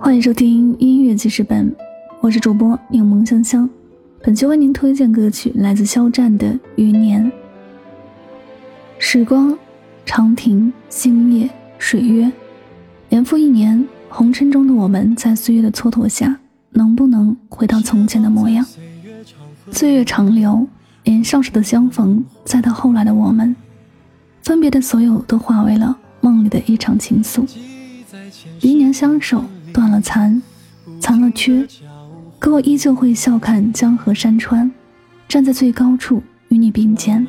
欢迎收听音乐记事本，我是主播柠檬香香。本期为您推荐歌曲来自肖战的《余年》。时光长亭、星夜、水月，年复一年，红尘中的我们在岁月的蹉跎下，能不能回到从前的模样？岁月长流，年少时的相逢，再到后来的我们，分别的所有都化为了梦里的一场情愫。余年相守，断了残，残了缺，可我依旧会笑看江河山川，站在最高处与你并肩。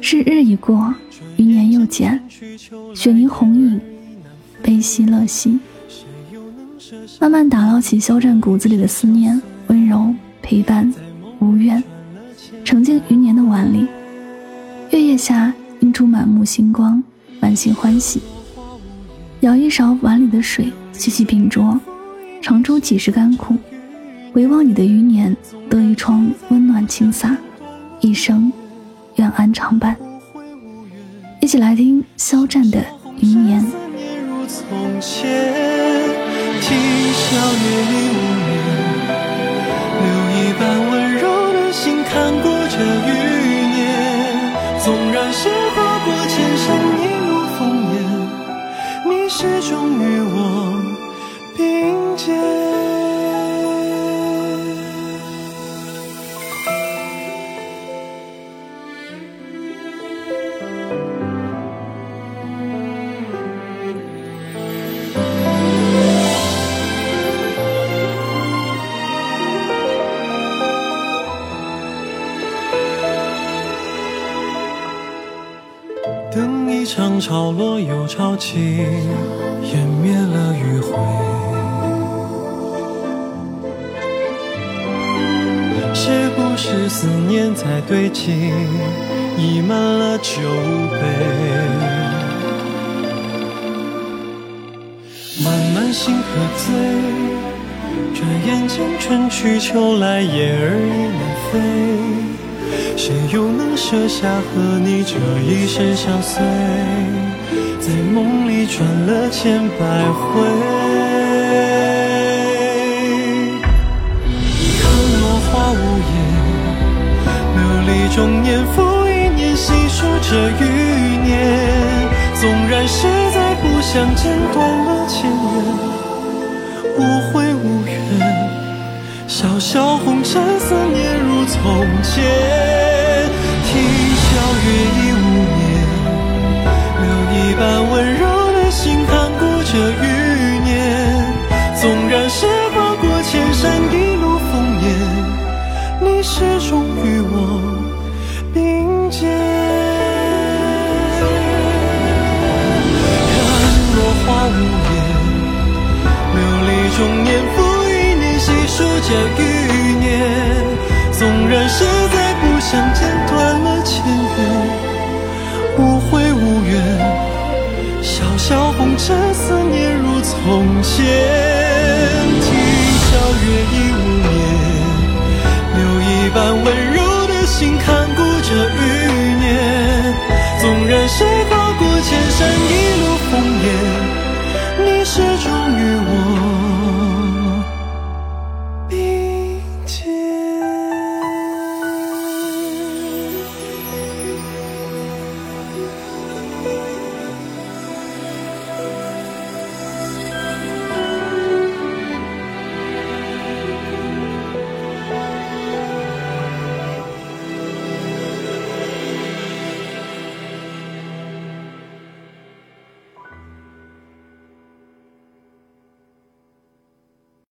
是日已过，余年又减，雪凝红影，悲喜乐兮，慢慢打捞起肖战骨子里的思念，温柔陪伴，无怨，盛进余年的碗里。月夜下映出满目星光，满心欢喜。舀一勺碗里的水，细细品酌，尝出几时甘苦。回望你的余年得一窗温暖轻洒，一生。愿安常伴，一起来听肖战的《余年》。等一场潮落又潮起，湮灭了余晖。是不是思念在堆积，溢满了酒杯？慢慢心喝醉，转眼间春去秋来，雁儿已南飞。谁又能舍下和你这一生相随，在梦里转了千百回。看落花无言，流离中年复一年，细数着余年。纵然是再不相见，断了前缘，无悔无怨。潇潇红尘，思念如从前。红尘思念如从前，今宵月已无眠，留一半温柔的心看顾着余年。纵然是跨过千山一路烽烟，你始终与我。